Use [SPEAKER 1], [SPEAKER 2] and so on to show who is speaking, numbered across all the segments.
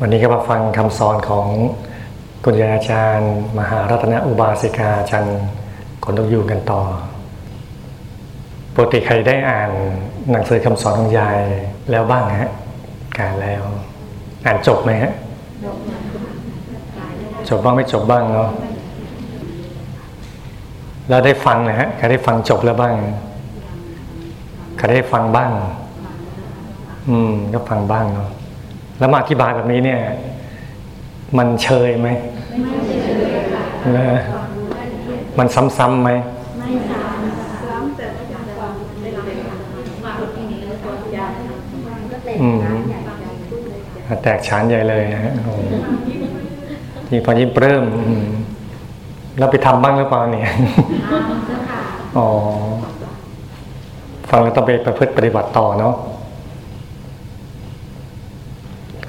[SPEAKER 1] วันนี้ก็มาฟังคำสอนของคุณยาอาจารย์ มหารัตนอุบาสิกาจารย์คนต้องอยู่กันต่อปกติใครได้อ่านหนังสือคำสอนของยายแล้วบ้างฮะการแล้ว อ่านจบไหมฮะจบบ้างไม่จบบ้างเนาะแล้วได้ฟังนะฮะใครได้ฟังจบแล้วบ้างใครได้ฟังบ้าง อืมก็ฟังบ้างเนาะ แล้วมาอธิบายแบบนี้เนี่ย มันเชยไหมไม่เชยมันซ้ำๆไหมไม่ซ้ำซ้ำแต่อืมแตกฉานใหญ่เลยนะฮะยิ่งพอยิ่งเริ่มเราไปทำบ้างหรือเปล่าเนี่ยอ๋อฟังแล้วต้องไปประพฤติปฏิบัติต่อเนาะ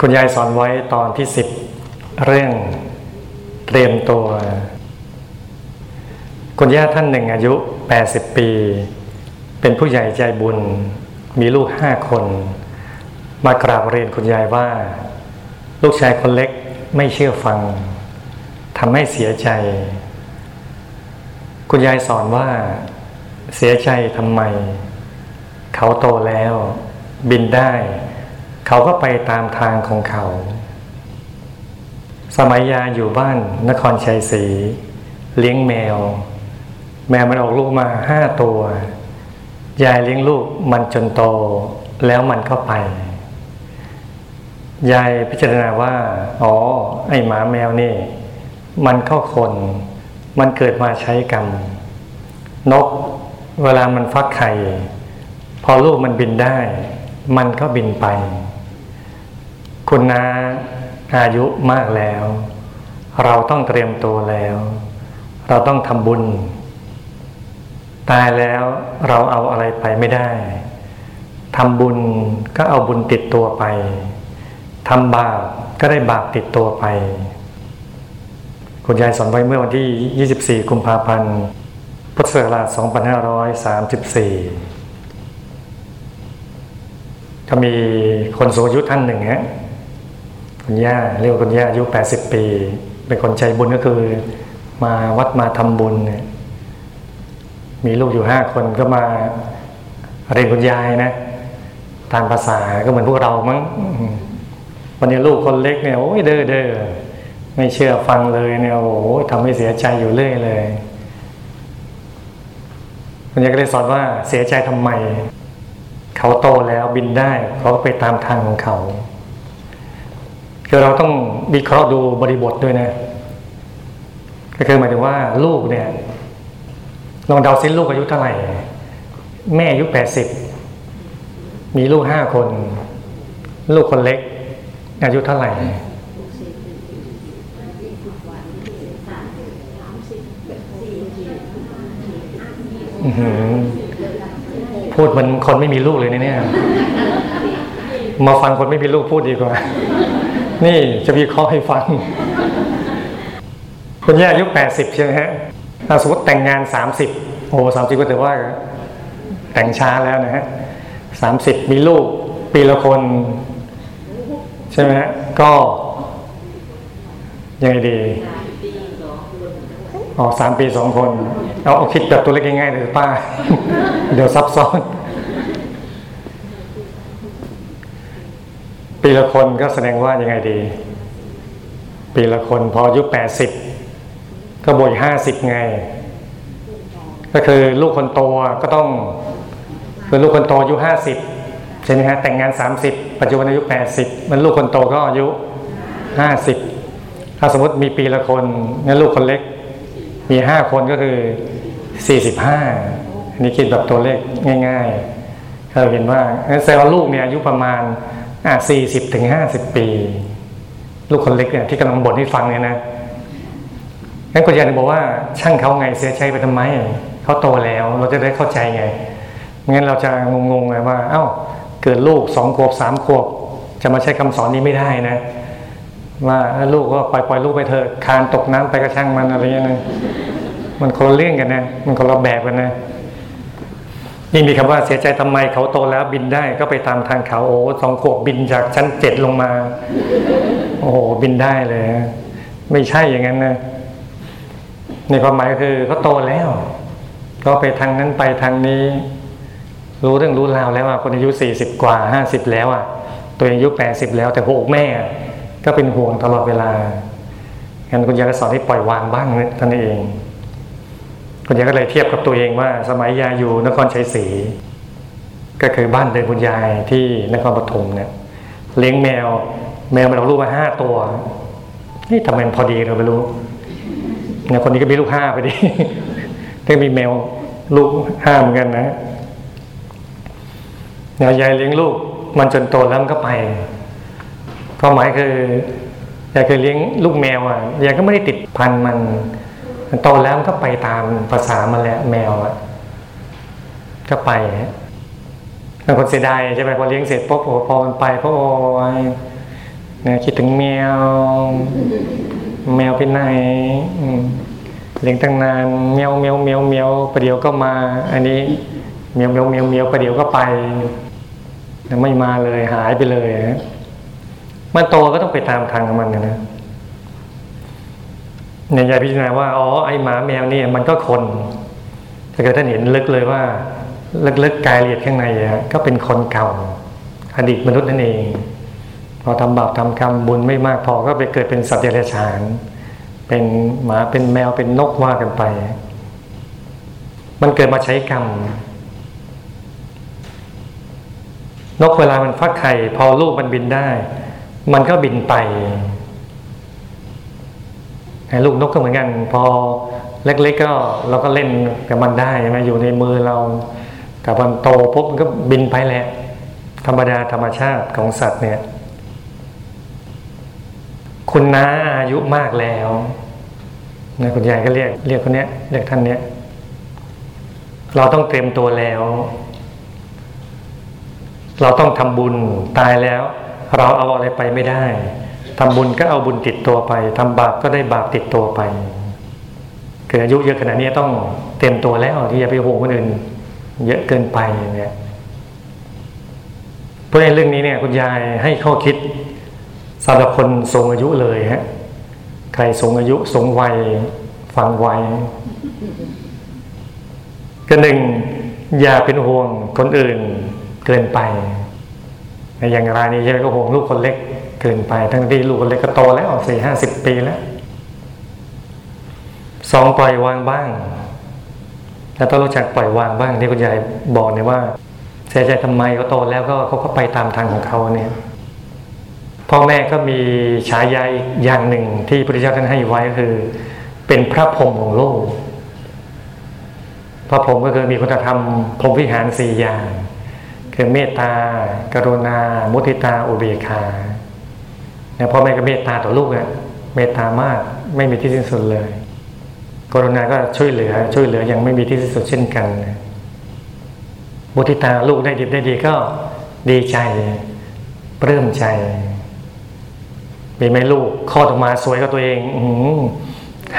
[SPEAKER 1] คุณยายสอนไว้ตอนที่สิบเรื่องเตรียมตัว คุณย่าท่านหนึ่งอายุ 80 ปี เป็นผู้ใหญ่ใจบุญ มีลูกห้าคน มากราบเรียนคุณยายว่า ลูกชายคนเล็กไม่เชื่อฟังทำให้เสียใจ คุณยายสอนว่า เสียใจทำไม เขาโตแล้ว บินได้ เขาก็ไปตามทางของเขา สมัยยาอยู่บ้านนครชัยศรีเลี้ยงแมว แมวมันออกลูกมาห้าตัว ยายเลี้ยงลูกมันจนโต แล้วมันก็ไป ยายพิจารณาว่า อ๋อ ไอหมาแมวนี่ มันก็คน มันเกิดมาใช้กรรม นกเวลามันฟักไข่ พอลูกมันบินได้ มันก็บินไป คุณนาอายุมากแล้ว เราต้องเตรียมตัวแล้ว เราต้องทำบุญ ตายแล้วเราเอาอะไรไปไม่ได้ทำบุญก็เอาบุญติดตัวไปทำบาปก็ได้บาปติดตัวไป คุณยายสอนไว้เมื่อวันที่ 24 กุมภาพันธ์ พุทธศักราช 2534 ก็มีคนสูงอายุท่านหนึ่งฮะ คุณย่าเรียกว่าคุณย่าอายุแปดสิบปี เป็นคนใจบุญก็คือ มาวัดมาทำบุญเนี่ยมีลูกอยู่ห้าคนก็มาเรียนคุณยายนะตามภาษาก็เหมือนพวกเรามั้งวันนี้ลูกคนเล็กเนี่ยโอ้ยเด้อเด้อไม่เชื่อฟังเลยเนี่ยโอ้โหทำให้เสียใจอยู่เรื่อยเลยคุณยายก็เลยสอนว่าเสียใจทำไม เขาโตแล้วบินได้เขาไปตามทางของเขา คือเราต้องวิเคราะห์ดูบริบทด้วยนะ ก็คือหมายถึงว่าลูกเนี่ยลองเดาซิลูกอายุเท่าไหร่ แม่อายุแปดสิบมีลูกห้าคน ลูกคนเล็ก อายุเท่าไหร่พูดเหมือนคนไม่มีลูกเลยเนี่ย มาฟังคนไม่มีลูกพูดดีกว่า นี่จะมีข้อให้ฟัง คุณย่าอายุแปดสิบใช่ไหมฮะถ้าสมมติแต่งงานสามสิบโอ้สามสิบก็ถือว่า แต่งช้าแล้วนะฮะสามสิบมีลูก ปีละคน ใช่ไหมฮะก็ยังไงดีอ๋อสามปีสองคน เอาเอาคิดแบบตัวเล็กง่ายๆเลยป้า เดี๋ยวซับซ้อน ปีละคนก็แสดงว่ายังไงดี ปีละคนพออายุแปดสิบก็บวกห้าสิบไง ก็คือลูกคนโตก็ต้อง คือลูกคนโตอายุห้าสิบใช่ไหมฮะแต่งงานสามสิบปัจจุบันอายุแปดสิบมันลูกคนโตก็อายุห้าสิบถ้าสมมติมีปีละคนงั้นลูกคนเล็ก มีห้าคนก็คือสี่สิบห้าอันนี้คิดแบบตัวเลขง่ายๆเราเห็นว่าแสดงว่าลูกเนี่ยอายุประมาณ อ่าสี่สิบถึงห้าสิบปี ลูกคนเล็กเนี่ยที่กำลังบ่นให้ฟังเนี่ยนะงั้นคุณยายบอกว่าช่างเขาไงเสียใจไปทำไมเขาโตแล้ว เราจะได้เข้าใจไงงั้นเราจะงงๆไงว่า เอ้า เกิดลูกสองขวบสามขวบจะมาใช้คำสอนนี้ไม่ได้นะว่าลูกก็ปล่อยปล่อยลูกไปเถอะคานตกน้ำไปกระช่างมันอะไรเงี้ยนะมันคนเรื่องกันนะ มันคนละแบบกันนะ นี่มีคำว่าเสียใจทำไมเขาโตแล้วบินได้ก็ไปตามทางเขาโอ้สองขวบบินจากชั้นเจ็ดลงมา โอ้โหบินได้เลย ไม่ใช่อย่างนั้นนะในความหมายก็คือเขาโตแล้ว ก็ไปทางนั้นไปทางนี้ รู้เรื่องรู้ราวแล้วอะคนอายุสี่สิบกว่าห้าสิบแล้วอะ ตัวเองอายุแปดสิบแล้ว แต่หัวอกแม่ ก็เป็นห่วงตลอดเวลางั้นคุณยายก็สอนให้ปล่อยวางบ้างนั่นเอง คุณยายก็เลยเทียบกับตัวเองว่า สมัยยายอยู่นครชัยศรีก็คือบ้านเดิมคุณยายที่นครปฐมเนี่ย เลี้ยงแมว แมวมันเอาลูกมาห้าตัวนี่ทำไมมันพอดีเราไม่รู้เนี่ยคนนี้ก็มีลูกห้าไปดิก็มีแมวลูกห้าเหมือนกันนะเนี่ยยายเลี้ยงลูก มันจนโตแล้วมันก็ไปความหมายคือยายเคยเลี้ยงลูกแมวอะยายก็ไม่ได้ติดพันมัน มันโตแล้วมันก็ไปตามภาษามันแหละแมวอะก็ไปบางคนเสียดายใช่ไหมพอเลี้ยงเสร็จปุ๊บโอ้พอมันไปพอโอ้ยเนี่ยคิดถึงแมว แมวไปไหนเลี้ยงตั้งนานเมียวเมียวเมียวเมียวประเดี๋ยวก็มา อันนี้เมียวเมียวเมียวเมียวประเดี๋ยวก็ไปไม่มาเลยหายไปเลยมันโตก็ต้องไปตามทางของมันนะ เนี่ยยายพิจารณาว่าอ๋อไอหมาแมวเนี่ยมันก็คนถ้าเกิดท่านเห็นลึกเลยว่าลึกๆกายละเอียดข้างในอะก็เป็นคนเก่า อดีตมนุษย์นั่นเอง พอทำบาปทำกรรมบุญไม่มากพอก็ไปเกิดเป็นสัตว์เดรัจฉาน เป็นหมาเป็นแมวเป็นนกว่ากันไป มันเกิดมาใช้กรรมนกเวลามันฟักไข่ พอลูกมันบินได้ มันก็บินไป ลูกนกก็เหมือนกัน พอเล็กๆก็เราก็เล่นกับมันได้ใช่ไหมอยู่ในมือเราแต่พอโตปุ๊บมันก็บินไปแหละ ธรรมดาธรรมชาติของสัตว์เนี่ย คุณน้าอายุมากแล้วนะคุณยายก็เรียกเรียกคนเนี้ยเรียกท่านเนี้ยเราต้องเตรียมตัวแล้ว เราต้องทำบุญตายแล้ว เราเอาอะไรไปไม่ได้ ทำบุญก็เอาบุญติดตัวไปทำบาปก็ได้บาปติดตัวไปเกิดอายุเยอะขนาดนี้ต้องเตรียมตัวแล้วที่จะไปห่วงคนอื่น เยอะเกินไปเนี่ยเพราะในเรื่องนี้เนี่ยคุณยายให้ข้อคิดสำหรับคนสูงอายุเลยฮะใครสูงอายุสูงวัยฟังไวก็หนึ่งอย่าเป็นห่วงคนอื่นเกินไป อย่างรายนี้ใช่ไหมก็ห่วงลูกคนเล็ก กินไป ทั้งที่ลูกเล็กก็โตแล้วสี่ห้าสิบปีแล้วสองปล่อยวางบ้างแล้วต้องรู้จักปล่อยวางบ้างที่คุณยายบอกเนี่ยว่าเสียใจทำไมเขาโตแล้วก็เขาก็ไปตามทางของเขาเนี่ยพ่อแม่ก็มีฉายาอีกอย่างหนึ่งที่พระพุทธเจ้าท่านให้ไว้ก็คือ เป็นพระพรหมของโลกพระพรหมก็คือมีคุณธรรมพรหมวิหารสี่อย่าง คือเมตตากรุณา มุทิตาอุเบกขา นี่ยพ่อแม่ก็เมตตาต่อลูกอะเมตตามากไม่มีที่สิ้นสุดเลยกรุณาก็ช่วยเหลือ ช่วยเหลือยังไม่มีที่สิ้นสุดเช่นกันมุทิตาลูกได้ดีได้ดีก็ดีใจปลื้มใจ มีไหมลูกคลอดออกมาสวยกับตัวเองอื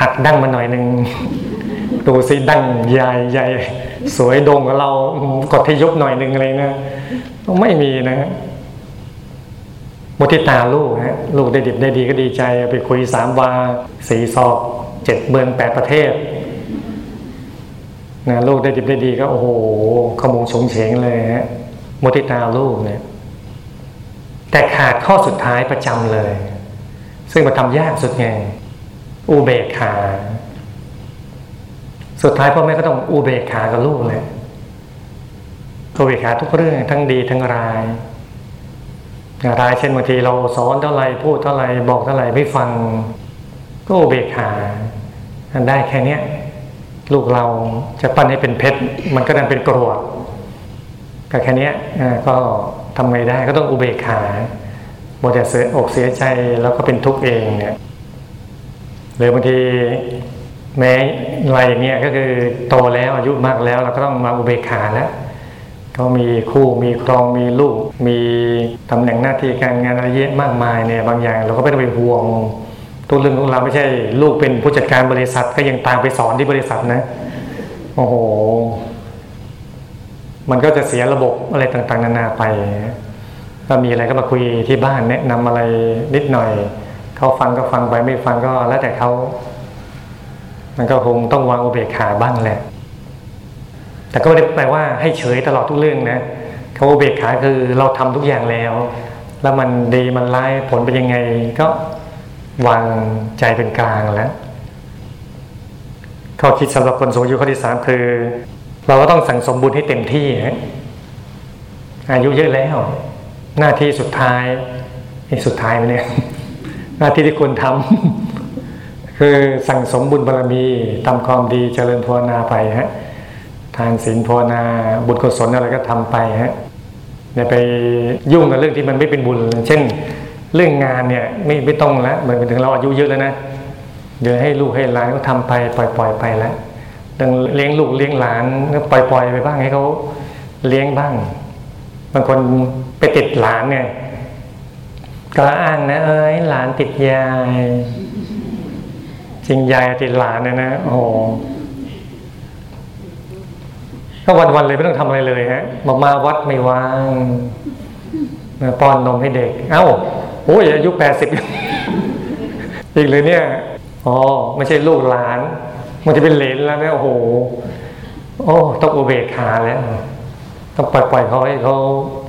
[SPEAKER 1] หักดั้งมาหน่อยหนึ่งดูสิดั้งใหญ่ใหญ่สวยโด่งกับเรากดที่ยุบหน่อยหนึ่งอะไรนะไม่มีนะ มุทิตาลูกนะลูกได้ดิบได้ดีก็ดีใจ ไปคุยสามวาสี่ศอกเจ็ดเมืองแปดประเทศนะลูกได้ดิบได้ดีก็โอ้โหขมงสงเฉงเลยฮะมุทิตาลูกเนี่ย แต่ขาดข้อสุดท้ายประจำเลย ซึ่งมันทำยากสุดไงอุเบกขาสุดท้ายพ่อแม่ก็ต้องอุเบกขากับลูกเลยอุเบกขาทุกเรื่องทั้งดีทั้งร้าย ร้ายเช่นบางทีเราสอนเท่าไรพูดเท่าไรบอกเท่าไรไม่ฟังก็อุเบกขาได้แค่เนี้ยลูกเราจะปั้นให้เป็นเพชรมันก็ดันเป็นกรวดก็แค่นี้ก็ทำไงได้ก็ต้องอุเบกขาโมดแต่เสียอกเสียใจแล้วก็เป็นทุกข์เองเนี่ยหรือบางทีแม้อะไรอย่างเงี้ยก็คือโตแล้วอายุมากแล้ว เราก็ต้องมาอุเบกขาแล้ว ก็มีคู่มีครองมีลูก มีตำแหน่งหน้าที่การงานอะไรเยอะมากมายเนี่ยบางอย่างเราก็ไม่ต้องไปห่วงตัวเรื่องของเราไม่ใช่ลูกเป็นผู้จัดการบริษัทก็ยังตามไปสอนที่บริษัทนะโอ้โห มันก็จะเสียระบบอะไรต่างๆ นานาไปก็มีอะไรก็มาคุยที่บ้านแนะนำอะไรนิดหน่อย เขาฟังก็ฟังไปไม่ฟังก็แล้วแต่เขา มันก็คงต้องวางอุเบกขาบ้างแหละ แต่ก็ไม่ได้แปลว่าให้เฉยตลอดทุกเรื่องนะคำว่าอุเบกขาคือเราทำทุกอย่างแล้ว แล้วมันดีมันร้ายผลเป็นยังไงก็วางใจเป็นกลางแล้วข้อคิดสำหรับคนสูงอายุข้อที่สามคือ เราก็ต้องสั่งสมบุญให้เต็มที่อายุเยอะแล้ว หน้าที่สุดท้ายนี่สุดท้ายเนี่ยหน้าที่ที่ควรทำคือสั่งสมบุญบารมีทำความดีเจริญภาวนาไปฮะ ทานศีลภาวนาบุญกุศลอะไรก็ทำไปฮะอย่าไปยุ่งกับเรื่องที่มันไม่เป็นบุญ เช่น เรื่องงานเนี่ยไม่ไม่ต้องแล้วเหมือนถึงเราอายุเยอะแล้วนะเดี๋ยวให้ลูกให้หลานก็ทำไปปล่อยปล่อยไปแล้วดังเลี้ยงลูกเลี้ยงหลานก็ปล่อยปล่อยไปบ้างให้เขาเลี้ยงบ้าง บางคนไปติดหลานเนี่ยก็อ้างนะเอ้ยหลานติดยายจริงยายติดหลานนะนะโอ้ ก็วันๆเลยไม่ต้องทำอะไรเลยฮะมามาวัดไม่ว่างป้อนนมให้เด็ก เอ้าโอ้ยอายุแปดสิบอีกเลยเนี่ยอ๋อไม่ใช่ลูกหลาน มันจะเป็นเหลนแล้วเนี่ยโอ้โห โอ้ต้องอุเบกขาแล้วต้องปล่อยปล่อยเขาให้เขา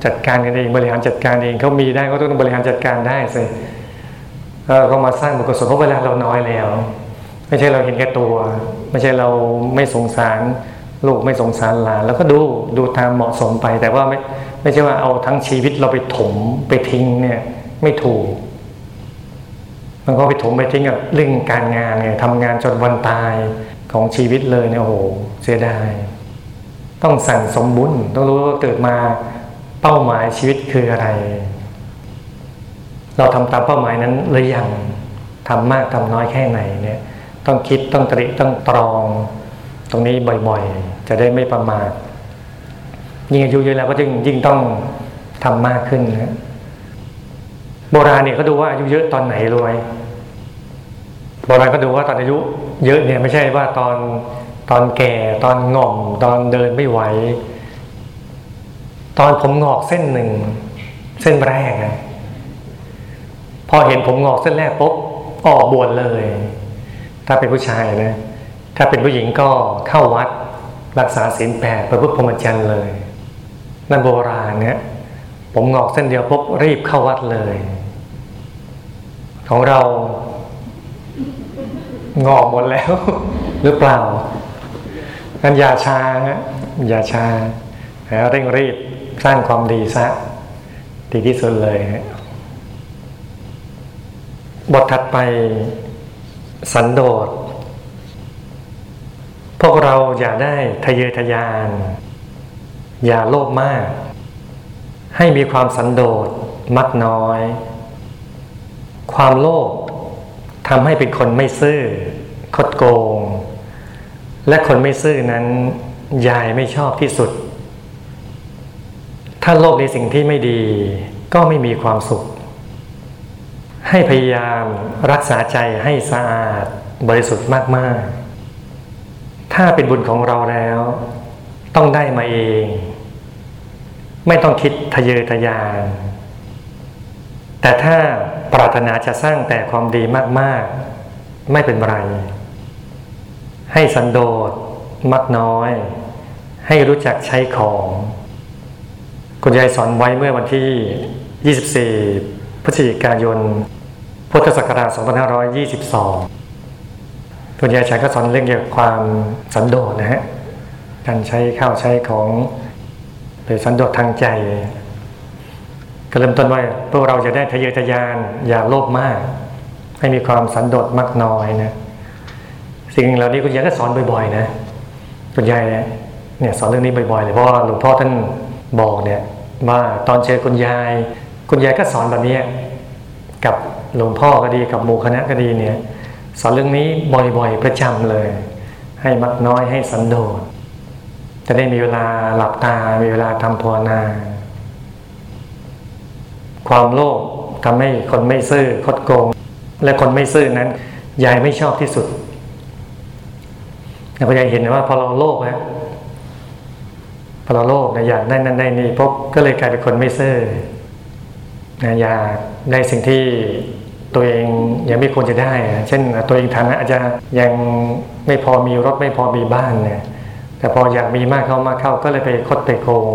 [SPEAKER 1] จัดการกันเองบริหารจัดการเองเขามีได้ก็ต้องบริหารจัดการได้สิเออเขามาสร้างบุญกุศลเพราะเวลาเราน้อยแล้ว ไม่ใช่เราเห็นแก่ตัว ไม่ใช่เราไม่สงสาร ลูกไม่สงสารหลานแล้วก็ดูดูตามเหมาะสมไป แต่ว่าไม่ไม่ใช่ว่าเอาทั้งชีวิตเราไปถมไปทิ้งเนี่ยไม่ถูกมันก็ไปถมไปทิ้งกับเรื่องการงานเนี่ยทำงานจนวันตายของชีวิตเลยเนี่ยโอ้โหเสียดายต้องสั่งสมบุญต้องรู้ว่าเกิดมาเป้าหมายชีวิตคืออะไร เราทำตามเป้าหมายนั้นหรือยังทำมากทำน้อยแค่ไหนเนี่ย ต้องคิดต้องตริต้องตรอง ตรงนี้บ่อยๆ จะได้ไม่ประมาทยิ่งอายุเยอะแล้วก็ยิ่งยิ่งต้องทำมากขึ้นนะโบราณเนี่ยเขาดูว่าอายุเยอะตอนไหนรวยโบราณก็ดูว่าตอนอายุ เยอะเนี่ยไม่ใช่ว่าตอนตอนแก่ตอนง่อม ตอนเดินไม่ไหว ตอนผมงอกเส้นหนึ่ง เส้นแรกนะพอเห็นผมงอกเส้นแรกปุ๊บออกบวชเลย ถ้าเป็นผู้ชายนะ ถ้าเป็นผู้หญิงก็เข้าวัดรักษาศีลแปดประพฤติพรหมจรรย์เลยนั่นโบราณเนี่ยผมงอกเส้นเดียวปุ๊บรีบเข้าวัดเลย ของเรางอกหมดแล้ว หรือเปล่างั้นอย่าชาอย่าชาเร่งรีบสร้างความดีซะดีที่สุดเลย บทถัดไปสันโดษ พวกเราอย่าได้ทะเยอทะยาน อย่าโลภมาก ให้มีความสันโดษมักน้อย ความโลภทำให้เป็นคนไม่ซื่อ คดโกง และคนไม่ซื่อนั้น ยายไม่ชอบที่สุด ถ้าโลภในสิ่งที่ไม่ดีก็ไม่มีความสุข ให้พยายามรักษาใจให้สะอาดบริสุทธิ์มาก ๆ ถ้าเป็นบุญของเราแล้ว ต้องได้มาเอง ไม่ต้องคิดทะเยอทะยาน แต่ถ้าปรารถนาจะสร้างแต่ความดีมาก ๆ ไม่เป็นไร ให้สันโดษมักน้อย ให้รู้จักใช้ของคุณยายสอนไว้เมื่อวันที่ 24 พฤศจิกายน พุทธศักราช 2522 คุณยายชัยก็สอนเรื่องเกี่ยวกับความสันโดษนะฮะการใช้ข้าวใช้ของหรือสันโดษทางใจ ก็เริ่มต้นว่าพวกเราจะได้ทะเยอทะยาน อย่าโลภมาก ให้มีความสันโดษมากน้อยนะสิ่งเหล่านี้คุณยายก็สอนบ่อยๆนะคุณยายเนี่ยสอนเรื่องนี้บ่อยๆเลยเพราะหลวงพ่อท่านบอกเนี่ยว่าตอนเจอคุณยาย คุณยายก็สอนแบบนี้กับหลวงพ่อก็ดีกับหมู่คณะก็ดีเนี่ย สอนเรื่องนี้บ่อยๆ ประจำเลย ให้มักน้อยให้สันโดษจะได้มีเวลาหลับตา มีเวลาทำภาวนา ความโลภทำให้คนไม่ซื่อคดโกง และคนไม่ซื่อนั้นยายไม่ชอบที่สุดแต่พยายเห็นว่าพอเราโลภนะพอเราโลภนะอยากได้นั่นได้นี่พบก็เลยกลายเป็นคนไม่ซื่อนะอยากได้สิ่งที่ ตัวเองยังไม่ควรจะได้ เช่นตัวเองฐานะอาจจะยังไม่พอมีรถไม่พอมีบ้านเนี่ยแต่พออยากมีมากเข้ามากเข้าก็เลยไปคดไปโกง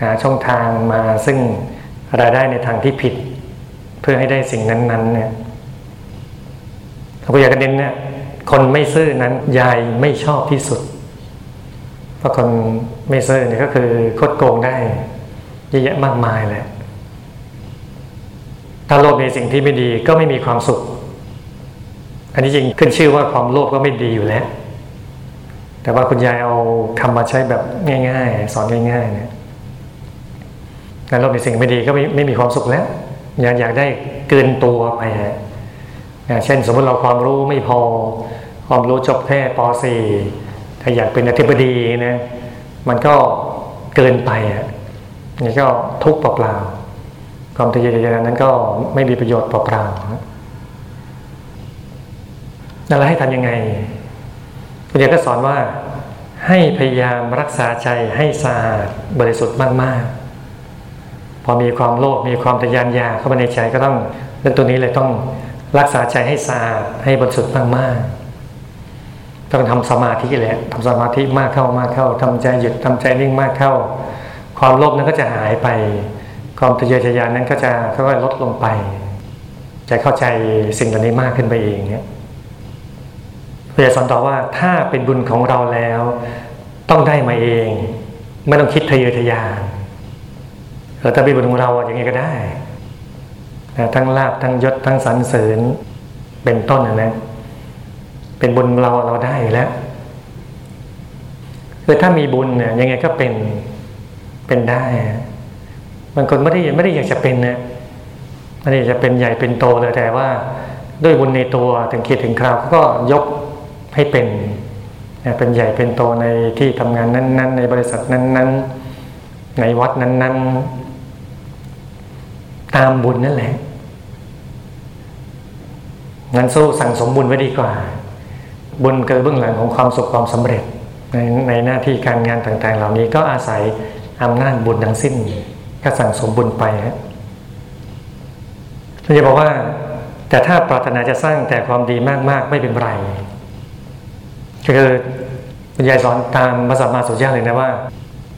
[SPEAKER 1] หาช่องทางมาซึ่งรายได้ในทางที่ผิด เพื่อให้ได้สิ่งนั้นๆเนี่ยเราอยากจะเน้นเนี่ยคนไม่ซื่อนั้นยายไม่ชอบที่สุด เพราะคนไม่ซื่อเนี่ยก็คือคดโกงได้เยอะแยะมากมายเลย ถ้าโลภในสิ่งที่ไม่ดีก็ไม่มีความสุข อันนี้จริงขึ้นชื่อว่าความโลภก็ไม่ดีอยู่แล้ว แต่ว่าคุณยายเอาคำมาใช้แบบง่าย ๆ สอนง่ายๆเนี่ยการโลภในสิ่งไม่ดีก็ไม่ไม่มีความสุขแล้ว อยากอยากได้เกินตัวไปฮะเช่น สมมติเราความรู้ไม่พอ ความรู้จบแค่ป .4 ถ้าอยากเป็นอธิบดีนะ มันก็เกินไปอะนี่ก็ทุกข์เปล่าๆ ความทะเยอทะยานนั้นก็ไม่มีประโยชน์เปล่าๆนั่นแล้วให้ทำยังไงคุณยายก็สอนว่าให้พยายามรักษาใจให้สะอาดบริสุทธิ์มากๆ พอมีความโลภมีความทะยานอยากเข้ามาในใจก็ต้องเรื่องตัวนี้เลยต้องรักษาใจให้สะอาดให้บริสุทธิ์มากๆต้องทำสมาธิแหละทำสมาธิมากเข้ามากเข้าทำใจหยุดทำใจนิ่งมากเข้า ความโลภนั้นก็จะหายไป ความทะเยอทะยานนั้นก็จะค่อยๆลดลงไป จะเข้าใจสิ่งเหล่านี้มากขึ้นไปเองเนี่ยพระเจ้าสอนต่อว่าถ้าเป็นบุญของเราแล้ว ต้องได้มาเอง ไม่ต้องคิดทะเยอทะยานเออถ้าเป็นบุญของเราอย่างไงก็ได้ทั้งลาบทั้งยศทั้งสรรเสริญเป็นต้นนะนะเป็นบุญเราเราได้แล้วคือถ้ามีบุญเนี่ยยังไงก็เป็นเป็นได้ บางคนไม่ได้ไม่ได้อยากจะเป็นนะไม่ได้อยากจะเป็นใหญ่เป็นโตเลยแต่ว่า ด้วยบุญในตัวถึงคิดถึงคราวก็ยกให้เป็นเป็นใหญ่เป็นโตในที่ทำงานนั้น ๆ ในบริษัทนั้น ๆ ในวัดนั้น ๆ ตามบุญนั่นแหละงั้นสู้สั่งสมบุญไว้ดีกว่า บุญเกิดเบื้องหลังของความสุขความสำเร็จในในหน้าที่การงานต่างๆ เหล่านี้ก็อาศัยอำนาจบุญทั้งสิ้น ก็สั่งสมบุญไปฮะเราจะบอกว่า แต่ถ้าปรารถนาจะสร้างแต่ความดีมาก ๆ ไม่เป็นไรคือคุณยายสอนตามภาษามาสุญญาเลยนะว่า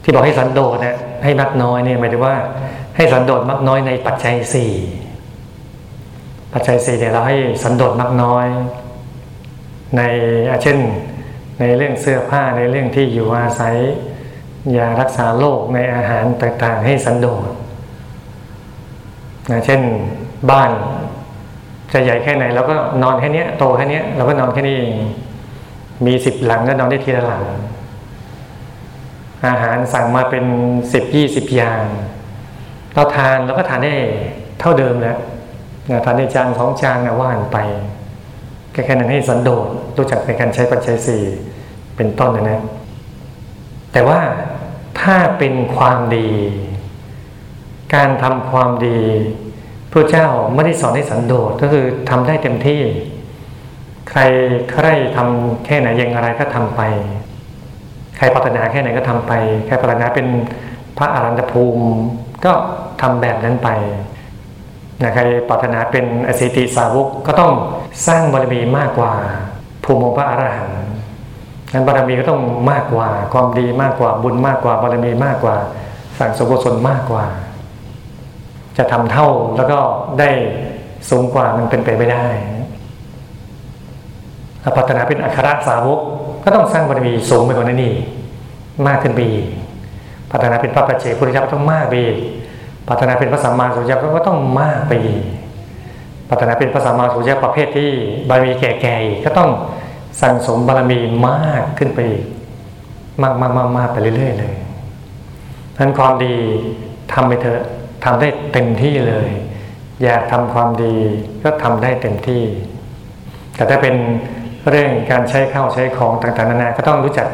[SPEAKER 1] ที่บอกให้สันโดษเนี่ยให้มักน้อยเนี่ยหมายถึงว่า ให้สันโดษมักน้อยในปัจจัยสี่ปัจจัยสี่เนี่ยเราให้สันโดษมักน้อย ในเช่น ในเรื่องเสื้อผ้าในเรื่องที่อยู่อาศัย ยารักษาโรคในอาหารต่างๆ ให้สันโดษนะเช่นบ้านจะใหญ่แค่ไหนเราก็นอนแค่นี้โตแค่นี้เราก็นอนแค่นี้เองมีสิบหลังก็นอนได้ทีละหลัง อาหารสั่งมาเป็นสิบยี่สิบอย่างเราทานเราก็ทานได้เท่าเดิมแล้วทานในจานสองจานนะว่านไปแค่แค่นั้นให้สันโดษรู้จักในการใช้ปัจจัยสี่เป็นต้นนะนะแต่ว่า ถ้าเป็นความดี การทำความดีพระเจ้าไม่ได้สอนให้สันโดษก็คือทำได้เต็มที่ ใครใครทำแค่ไหนยังอะไรก็ทำไป ใครปรารถนาแค่ไหนก็ทำไป ใครปรารถนาเป็นพระอรันตภูมิก็ทำแบบนั้นไปนะใครปรารถนาเป็นอสิติสาวกก็ต้องสร้างบารมีมากกว่าภูมิของพระอรหันต์ นั้นบารมีก็ต้องมากกว่า ความดีมากกว่าบุญมากกว่าบารมีมากกว่า สั่งสมบุญมากกว่า จะทำเท่าแล้วก็ได้สูงกว่ามันเป็นไปไม่ได้พัฒนาเป็นอัครสาวกก็ต้องสร้างบารมีสูงไปกว่านั้นนี่มากขึ้นไปอีกพัฒนาเป็นพระปัจเจกพุทธเจ้าต้องมากไปอีกพัฒนาเป็นพระสัมมาสัมพุทธเจ้าก็ต้องมากไปอีกพัฒนาเป็นพระสัมมาสัมพุทธเจ้าประเภทที่บารมีแก่ๆก็ต้อง สั่งสมบารมีมากขึ้นไปอีก มากมากมากมากไปเรื่อยๆเลยนั้นความดีทำไปเถอะทำได้เต็มที่เลย อยากทำความดีก็ทำได้เต็มที่ แต่ถ้าเป็นเรื่องการใช้ข้าวใช้ของต่างๆนานาก็ต้องรู้จัก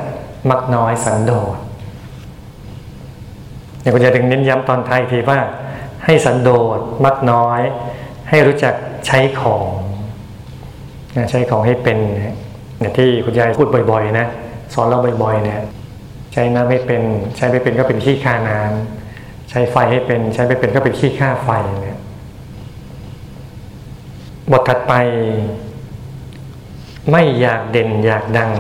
[SPEAKER 1] มักน้อยสันโดษอย่างคุณจะถึงเน้นย้ำตอนไทยทีว่า ให้สันโดษมักน้อย ให้รู้จักใช้ของใช้ของให้เป็น เนี่ยที่คุณยายพูดบ่อยๆนะสอนเราบ่อยๆเนี่ยใช้น้ำไม่เป็นใช้ไม่เป็นก็เป็นขี้ค่าน้ำใช้ไฟให้เป็นใช้ไม่เป็นก็เป็นขี้ค่าไฟเนี่ยบทถัดไป ไม่อยากเด่นอยากดัง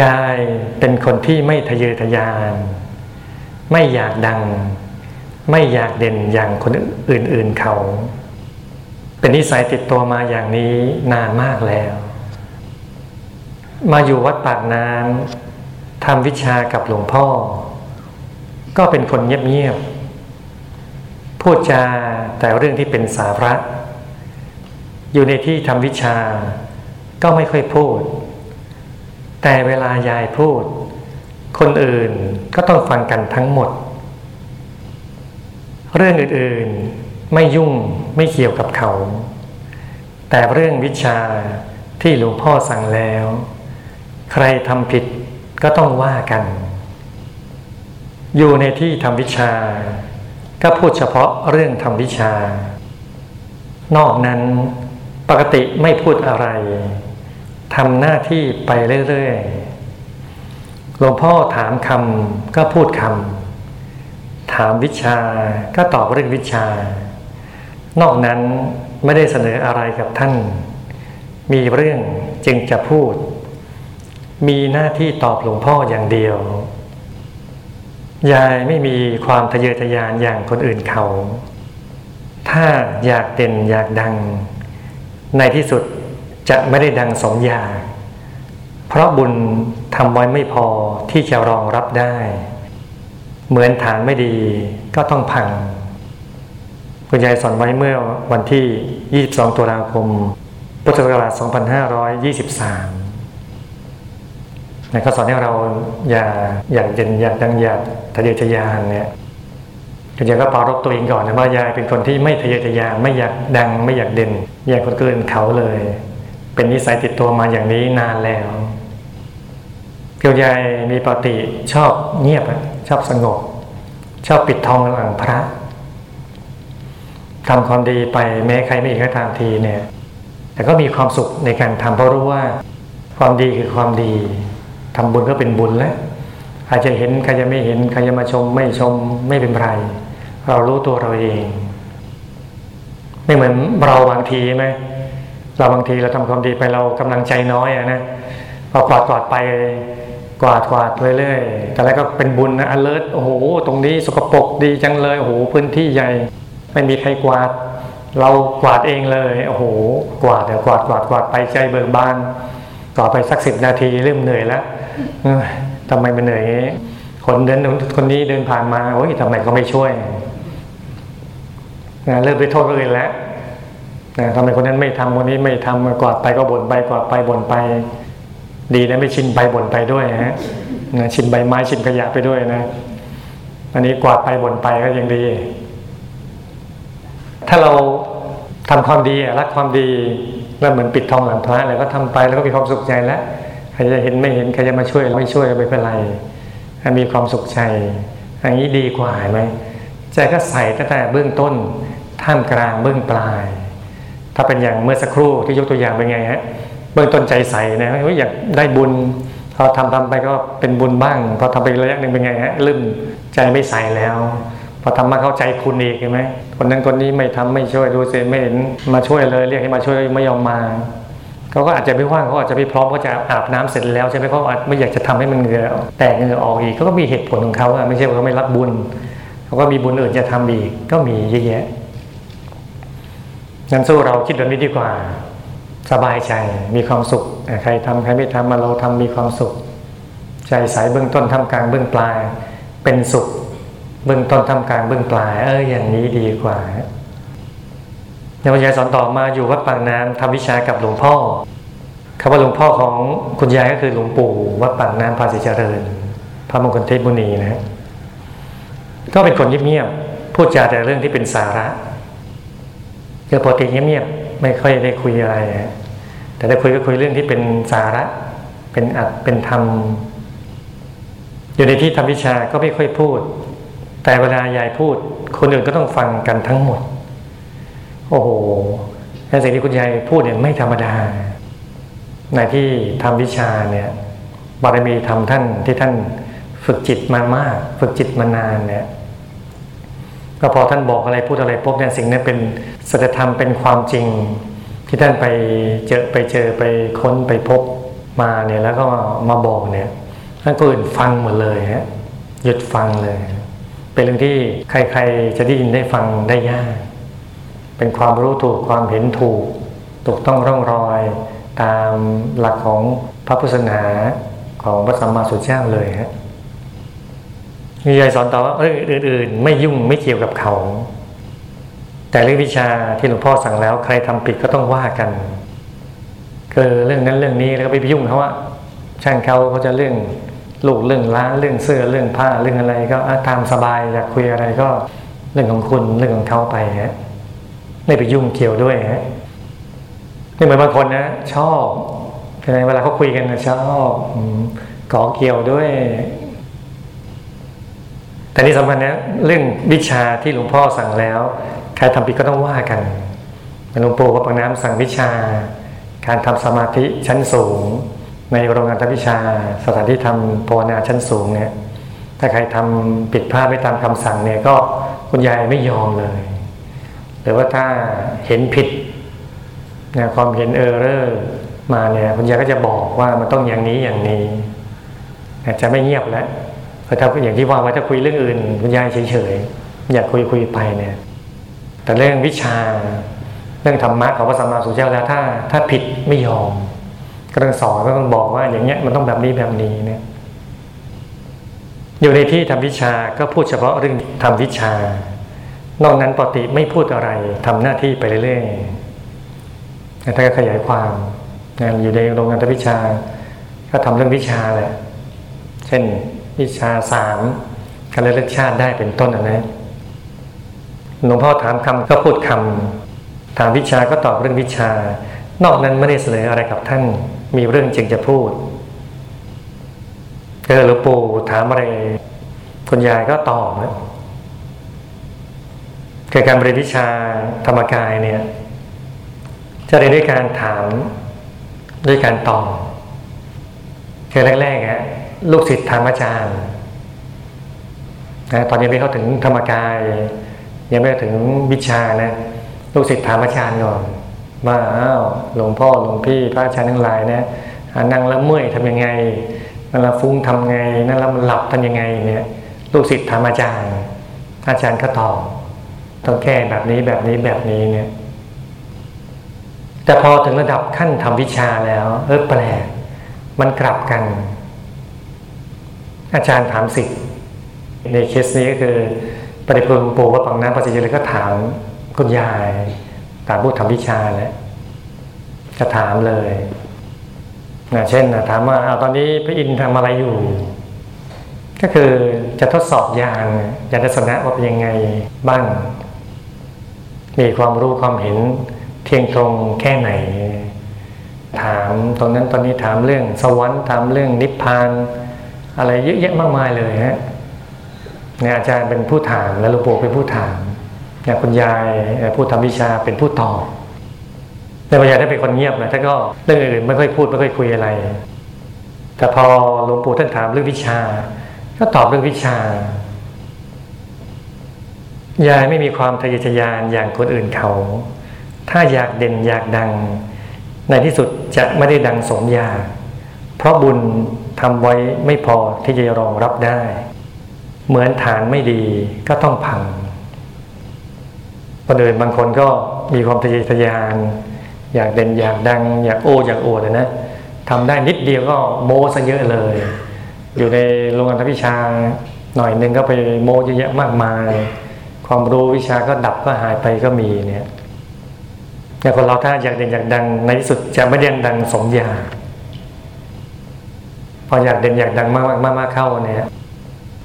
[SPEAKER 1] ยายเป็นคนที่ไม่ทะเยอทะยาน ไม่อยากดัง ไม่อยากเด่นอย่างคนอื่นๆเขา เป็นนิสัยติดตัวมาอย่างนี้นานมากแล้ว มาอยู่วัดปากน้ำทำวิชากับหลวงพ่อ ก็เป็นคนเงียบๆพูดจาแต่เรื่องที่เป็นสาระ อยู่ในที่ทำวิชา ก็ไม่ค่อยพูด แต่เวลายายพูด คนอื่นก็ต้องฟังกันทั้งหมด เรื่องอื่นๆ ไม่ยุ่งไม่เกี่ยวกับเขา แต่เรื่องวิชาที่หลวงพ่อสั่งแล้ว ใครทำผิดก็ต้องว่ากัน อยู่ในที่ทำวิชา ก็พูดเฉพาะเรื่องทำวิชา นอกนั้นปกติไม่พูดอะไรทำหน้าที่ไปเรื่อยๆหลวงพ่อถามคำก็พูดคำถามวิชาก็ตอบเรื่องวิชา นอกนั้นไม่ได้เสนออะไรกับท่าน มีเรื่องจึงจะพูด มีหน้าที่ตอบหลวงพ่ออย่างเดียว ยายไม่มีความทะเยอทะยานอย่างคนอื่นเขา ถ้าอยากเด่นอยากดัง ในที่สุดจะไม่ได้ดังสมอยากเพราะบุญทำไว้ไม่พอที่จะรองรับได้ เหมือนฐานไม่ดีก็ต้องพัง คุณยายสอนไว้เมื่อวันที่ 22 ตุลาคม พุทธศักราช 2523นะเขาสอนให้เราอย่าอยากเด่นอยากดังอยากทะเยอทะยานเนี่ยคุณยายก็ปารบตัวเองก่อนนะว่ายายเป็นคนที่ไม่ทะเยอทะยานไม่อยากดังไม่อยากเด่นอยากคนเกินเขาเลย เป็นนิสัยติดตัวมาอย่างนี้นานแล้วเกียวยายมีปกติชอบเงียบชอบสงบ ชอบปิดทองหลังพระ ทำความดีไปแม้ใครไม่เห็นก็ตามทีเนี่ย แต่ก็มีความสุขในการทำเพราะรู้ว่า ความดีคือความดีทำบุญก็เป็นบุญแล้วอาจจะเห็นใครจะไม่เห็นใครจะมาชมไม่ชมไม่เป็นไร เรารู้ตัวเราเอง ไม่เหมือนเราบางทีไหมเราบางทีเราทำความดีไปเรากำลังใจน้อยอะนะพอกวาดกวาดไปกวาดกวาดเรื่อยๆแต่แล้วก็เป็นบุญนะ alert โอ้โห ตรงนี้สกปรกดีจังเลย โอ้โห พื้นที่ใหญ่ ไม่มีใครกวาด เรากวาดเองเลยโอ้โห กวาดเดี๋ยวกวาดกวาดกวาดไปใจเบิกบานต่อไปสักสิบนาทีเริ่มเหนื่อยแล้วทำไมมันเหนื่อยคนเดินคนนี้เดินผ่านมาโอ้ยทำไมก็ไม่ช่วยนะเริ่มไปโทษคนอื่นแล้วนะทำไมคนนั้นไม่ทำคนนี้ไม่ทำกวาดไปก็บ่นไปกวาดไปบ่นไป ดีนะไม่ชินใบบ่นไปด้วยฮะนะชินใบไม้ชินขยะไปด้วยนะอันนี้กวาดไปบ่นไปก็ยังดี ถ้าเราทำความดีรักความดีแล้วเหมือนปิดทองหลังพระแล้วก็ทำไปแล้วก็มีความสุขใจแล้วใครจะเห็นไม่เห็นใครจะมาช่วยไม่ช่วยก็ไม่เป็นไรมีความสุขใจอย่างนี้ดีกว่าไหมใจก็ใส่ตั้งแต่เบื้องต้นท่ามกลางเบื้องปลาย ถ้าเป็นอย่างเมื่อสักครู่ที่ยกตัวอย่างเป็นไงฮะเบื้องต้นใจใส่นะอยากได้บุญพอทำทำไปก็เป็นบุญบ้างพอทำไประยะหนึ่งเป็นไงฮะลืมใจไม่ใส่แล้ว พอทำมาเข้าใจคุณอีกใช่ไหมคนนั้นคนนี้ไม่ทำไม่ช่วยดูเสียไม่เห็นมาช่วยเลย เรียกให้มาช่วยไม่ยอมมาเขาก็อาจจะไม่ว่างเขาอาจจะไม่พร้อมเขาจะอาบน้ำเสร็จแล้วใช่ไหมเขาอาจไม่อยากจะทำให้มันเหงื่อแตกเหงื่อออกอีกเขาก็มีเหตุผลของเขาไม่ใช่ว่าเขาไม่รักบุญเขาก็มีบุญอื่นจะทำอีกก็มีเยอะแยะงั้นสู้เราคิดแบบนี้ดีกว่า สบายใจมีความสุขใครทำใครไม่ทำมาเราทำมีความสุข ใจสายเบื้องต้นทำกลางเบื้องปลายเป็นสุข เบื้องต้นทำกลางเบื้องปลาย เอออย่างนี้ดีกว่าในวันยายสอนต่อมาอยู่วัดปากน้ำทำวิชากับหลวงพ่อคำว่าหลวงพ่อของคุณยายก็คือหลวงปู่วัดปากน้ำภาษีเจริญ พระมงคลเทพบุณีนะก็เป็นคนเงียบๆพูดจาแต่เรื่องที่เป็นสาระเจอปกติเงียบๆไม่ค่อยได้คุยอะไรแต่ได้คุยก็คุยเรื่องที่เป็นสาระ เป็นอัดเป็นธรรมอยู่ในที่ทำวิชาก็ไม่ค่อยพูด แต่เวลายายพูด คนอื่นก็ต้องฟังกันทั้งหมด โอ้โหแสิ่งที่คุณยายพูดเนี่ยไม่ธรรมดา ในที่ทำวิชาเนี่ยบารมีทำท่านที่ท่านฝึกจิตมามาก ฝึกจิตมานานเนี่ยก็พอท่านบอกอะไรพูดอะไรปุ๊บเนี่ยสิ่งนั้นเป็นสัจธรรมเป็นความจริง ที่ท่านไปเจอไปเจอไปค้นไปพบมาเนี่ยแล้วก็มาบอกเนี่ยท่านก็อื่นฟังหมดเลยฮะหยุดฟังเลย เป็นเรื่องที่ใครๆจะได้ยินได้ฟังได้ยาก เป็นความรู้ถูกความเห็นถูกถูกต้องร่องรอย ตามหลักของพระพุทธศาสนาของพระสัมมาสัมพุทธเจ้าเลยฮะมียายสอนต่อว่าเรื่องอื่น ๆ ไม่ยุ่งไม่เกี่ยวกับเขา แต่เรื่องวิชาที่หลวงพ่อสั่งแล้ว ใครทำผิดก็ต้องว่ากันคือเรื่องนั้นเรื่องนี้แล้วก็ไปยุ่งเขาว่าช่างเขาเขาจะเรื่อง ลูกเรื่องร้านเรื่องเสื้อเรื่องผ้าเรื่องอะไรก็ตามสบายอยากคุยอะไรก็เรื่องของคุณเรื่องของเขาไปฮะไม่ไปยุ่งเกี่ยวด้วยฮะนี่เหมือนบางคนนะ ชอบใช่ไหมเวลาเขาคุยกันนะชอบก่อเกี่ยวด้วย แต่นี่สำคัญนะเรื่องวิชาที่หลวงพ่อสั่งแล้ว ใครทำผิดก็ต้องว่ากันหลวงปู่วัดปางน้ำสั่งวิชา การทำสมาธิชั้นสูง ในโรงงานทวิชาสถานที่ทำภาวนาชั้นสูงเนี่ยถ้าใครทำผิดพลาดไม่ตามคำสั่งเนี่ยก็คุณยายไม่ยอมเลย หรือว่าถ้าเห็นผิดนะความเห็นเออร์เรอร์มาเนี่ยคุณยายก็จะบอกว่ามันต้องอย่างนี้อย่างนี้จะไม่เงียบแล้วเพราะถ้าอย่างที่ว่าไว้ถ้าคุยเรื่องอื่น คุณยายเฉยๆอยากคุยคุยไปเนี่ย แต่เรื่องวิชา เรื่องธรรมะของพระสัมมาสัมพุทธเจ้าแล้วถ้าถ้าผิดไม่ยอม ก็ต้องสอนก็ต้องบอกว่า อย่างเงี้ยมันต้องแบบนี้แบบนี้เนี่ยอยู่ในที่ทำวิชาก็พูดเฉพาะเรื่องทำวิชานอกนั้นปกติไม่พูดอะไรทำหน้าที่ไปเรื่อยๆท่ก็ขยายความอยู่ในโรงงานทวิชา ก็ทำเรื่องวิชาแหละ เช่นวิชาสามการเลือกชาติได้เป็นต้นนะหลวงพ่อถามคำก็พูดคำถามวิชาก็ตอบเรื่องวิชา นอกนั้นไม่ได้เสนออะไรกับท่าน มีเรื่องจึงจะพูดเออหลวงปู่ถามอะไรคุณยายก็ตอบนะเกิดการเรียนวิชาธรรมกายเนี่ย จะเรียนด้วยการถามด้วยการตอบคือแรกๆฮะลูกศิษย์ถามอาจารย์นะตอนยังไม่เข้าถึงธรรมกาย ยังไม่ถึงวิชานะ ลูกศิษย์ถามอาจารย์ก่อน ว่าอ้าวหลวงพ่อหลวงพี่พระอาจารย์ทั้งหลายนะนั่งแล้วเมื่อยทำยังไงนั่งแล้วฟุ้งทำไงนั่งแล้วมันหลับทำยังไงเนี่ยลูกศิษย์ถามอาจารย์ อาจารย์ก็ตอบต้องแก้แบบนี้แบบนี้แบบนี้เนี่ยแต่พอถึงระดับขั้นทำวิชาแล้ว เออแปลกมันกลับกัน อาจารย์ถามสิทธิ์ในเคสนี้ก็คือปฏิพุทธปู่วัดปังน้ำปัจจัยเลยก็ถามคุณยาย ถามผู้ทำวิชาแล้วจะถามเลยนะเช่นนะถามว่าเอาตอนนี้พระอินทร์ทำอะไรอยู่ ก็คือจะทดสอบยานยานทัศนะว่าเป็นยังไงบ้าง มีความรู้ความเห็นเที่ยงตรงแค่ไหน ถามตรงนั้นตอนนี้ถามเรื่องสวรรค์ถามเรื่องนิพพานอะไรเยอะแยะมากมายเลยฮะเนี่ยอาจารย์เป็นผู้ถามแล้วหลวงปู่เป็นผู้ถาม เนี่ยคุณยายผู้ทำวิชาเป็นผู้ตอบแต่คุณยายท่านเป็นคนเงียบนะท่านก็เรื่องอื่นไม่ค่อยพูดไม่ค่อยคุยอะไร แต่พอหลวงปู่ท่านถามเรื่องวิชา ก็ตอบเรื่องวิชายายไม่มีความทะเยอทะยานอย่างคนอื่นเขา ถ้าอยากเด่นอยากดัง ในที่สุดจะไม่ได้ดังสมอยากเพราะบุญทำไว้ไม่พอที่จะรองรับได้ เหมือนฐานไม่ดีก็ต้องพัง คนอื่นบางคนก็มีความทะเยอทะยาน อยากเด่นอยากดัง อยากโอ้อยากโอดนะทำได้นิดเดียวก็โม้ซะเยอะเลย อยู่ในโรงงานทวิชาหน่อยหนึ่งก็ไปโม้เยอะแยะมากมาย ความรู้วิชาก็ดับก็หายไปก็มีเนี่ยแต่คนเราถ้าอยากเด่นอยากดังในที่สุดจะไม่เด่นดังสมญาพออยากเด่นอยากดังมากมากมากเข้าเนี่ย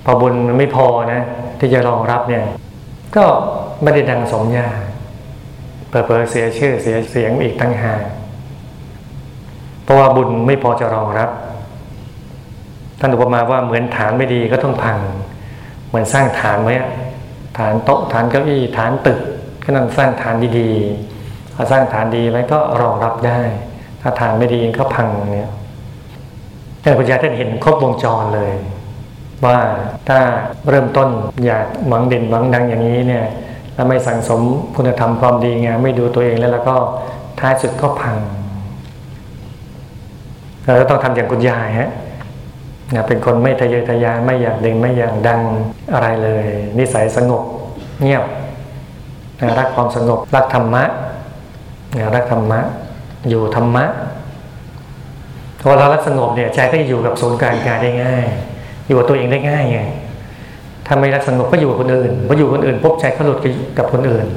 [SPEAKER 1] พอบุญมันไม่พอนะ ที่จะรองรับเนี่ย ก็ ไม่ได้ดังสมญาเปิดเสียชื่อเสียเสียงอีกตั้งหากเพราะว่าบุญไม่พอจะรองรับ ท่านอุปมาว่าเหมือนฐานไม่ดีก็ต้องพัง เหมือนสร้างฐานไว้ฐานโต๊ะฐานเก้าอี้ฐานตึก ก็ต้องสร้างฐานดีๆถ้าสร้างฐานดีไว้ก็รองรับได้ ถ้าฐานไม่ดีก็พังเนี่ยแต่ปัญญาท่านเห็นครบวงจรเลย ว่าถ้าเริ่มต้นอยากหวังเด่นหวังดังอย่างนี้เนี่ย แล้วไม่สั่งสมคุณธรรมความดีงามไม่ดูตัวเองแล้วแล้วก็ท้ายสุดก็พัง เราก็ต้องทำอย่างคุณยายฮะนะเป็นคนไม่ทะเยอทะยานไม่อยากเด่นไม่อยากดังอะไรเลย นิสัยสงบเงียบนะรักความสงบรักธรรมะนะรักธรรมะ อยู่ธรรมะพอเรารักสงบเนี่ยใจก็จะอยู่กับศูนย์กลางกายได้ง่าย อยู่กับตัวเองได้ง่ายไง ถ้าไม่รักสงบก็อยู่กับคนอื่นพออยู่กับคนอื่นพบใจเขาหลุดกับคนอื่น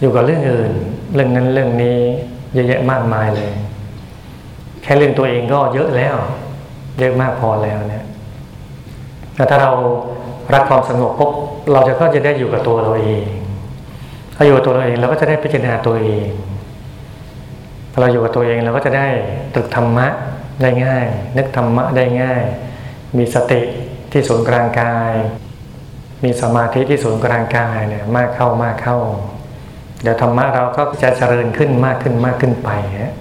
[SPEAKER 1] อยู่กับเรื่องอื่น เรื่องนั้นเรื่องนี้เยอะแยะมากมายเลย แค่เรื่องตัวเองก็เยอะแล้ว เยอะมากพอแล้วเนี่ยแต่ถ้าเรารักความสงบปุ๊บเราจะก็จะได้อยู่กับตัวเราเองถ้าอยู่กับตัวเราเองเราก็จะได้พิจารณาตัวเองพอเราอยู่กับตัวเองเราก็จะได้ตรึกธรรมะได้ง่าย นึกธรรมะได้ง่าย มีสติที่ศูนย์กลางกาย มีสมาธิที่ศูนย์กลางกายเนี่ยมากเข้ามากเข้า เดี๋ยวธรรมะเราก็จะเจริญขึ้นมากขึ้นมากขึ้นไปฮะ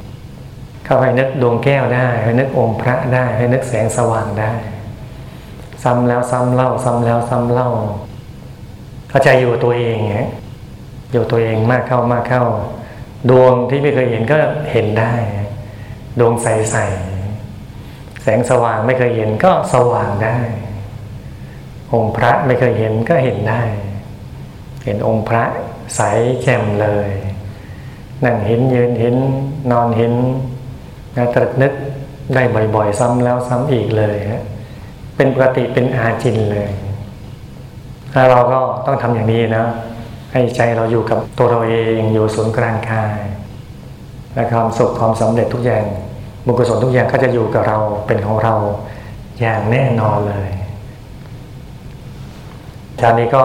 [SPEAKER 1] เข้าไปนึกดวงแก้วได้ให้นึกองค์พระได้ให้นึกแสงสว่างได้ ซ้ำแล้วซ้ำเล่า ซ้ำแล้วซ้ำเล่าเข้าใจอยู่ตัวเองฮะอยู่ตัวเองมากเข้ามากเข้า ดวงที่ไม่เคยเห็นก็เห็นได้ ดวงใสๆแสงสว่างไม่เคยเห็นก็สว่างได้ องค์พระไม่เคยเห็นก็เห็นได้ เห็นองค์พระใสแจ่มเลยนั่งเห็นยืนเห็นนอนเห็นนะตรึกนึกได้บ่อยๆ ซ้ำแล้วซ้ำอีกเลยฮะเป็นปกติเป็นอาจินเลยถ้าเราก็ต้องทำอย่างนี้นะให้ใจเราอยู่กับตัวเราเองอยู่ศูนย์กลางกายและความสุขความสำเร็จทุกอย่างบุญกุศลทุกอย่างก็จะอยู่กับเราเป็นของเราอย่างแน่นอนเลย ชาตินี้ก็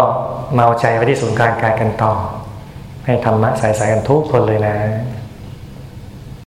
[SPEAKER 1] เมาใจไปที่ศูนย์กลางกายกันต่อ ให้ธรรมะใส่ๆกันทุกคนเลยนะ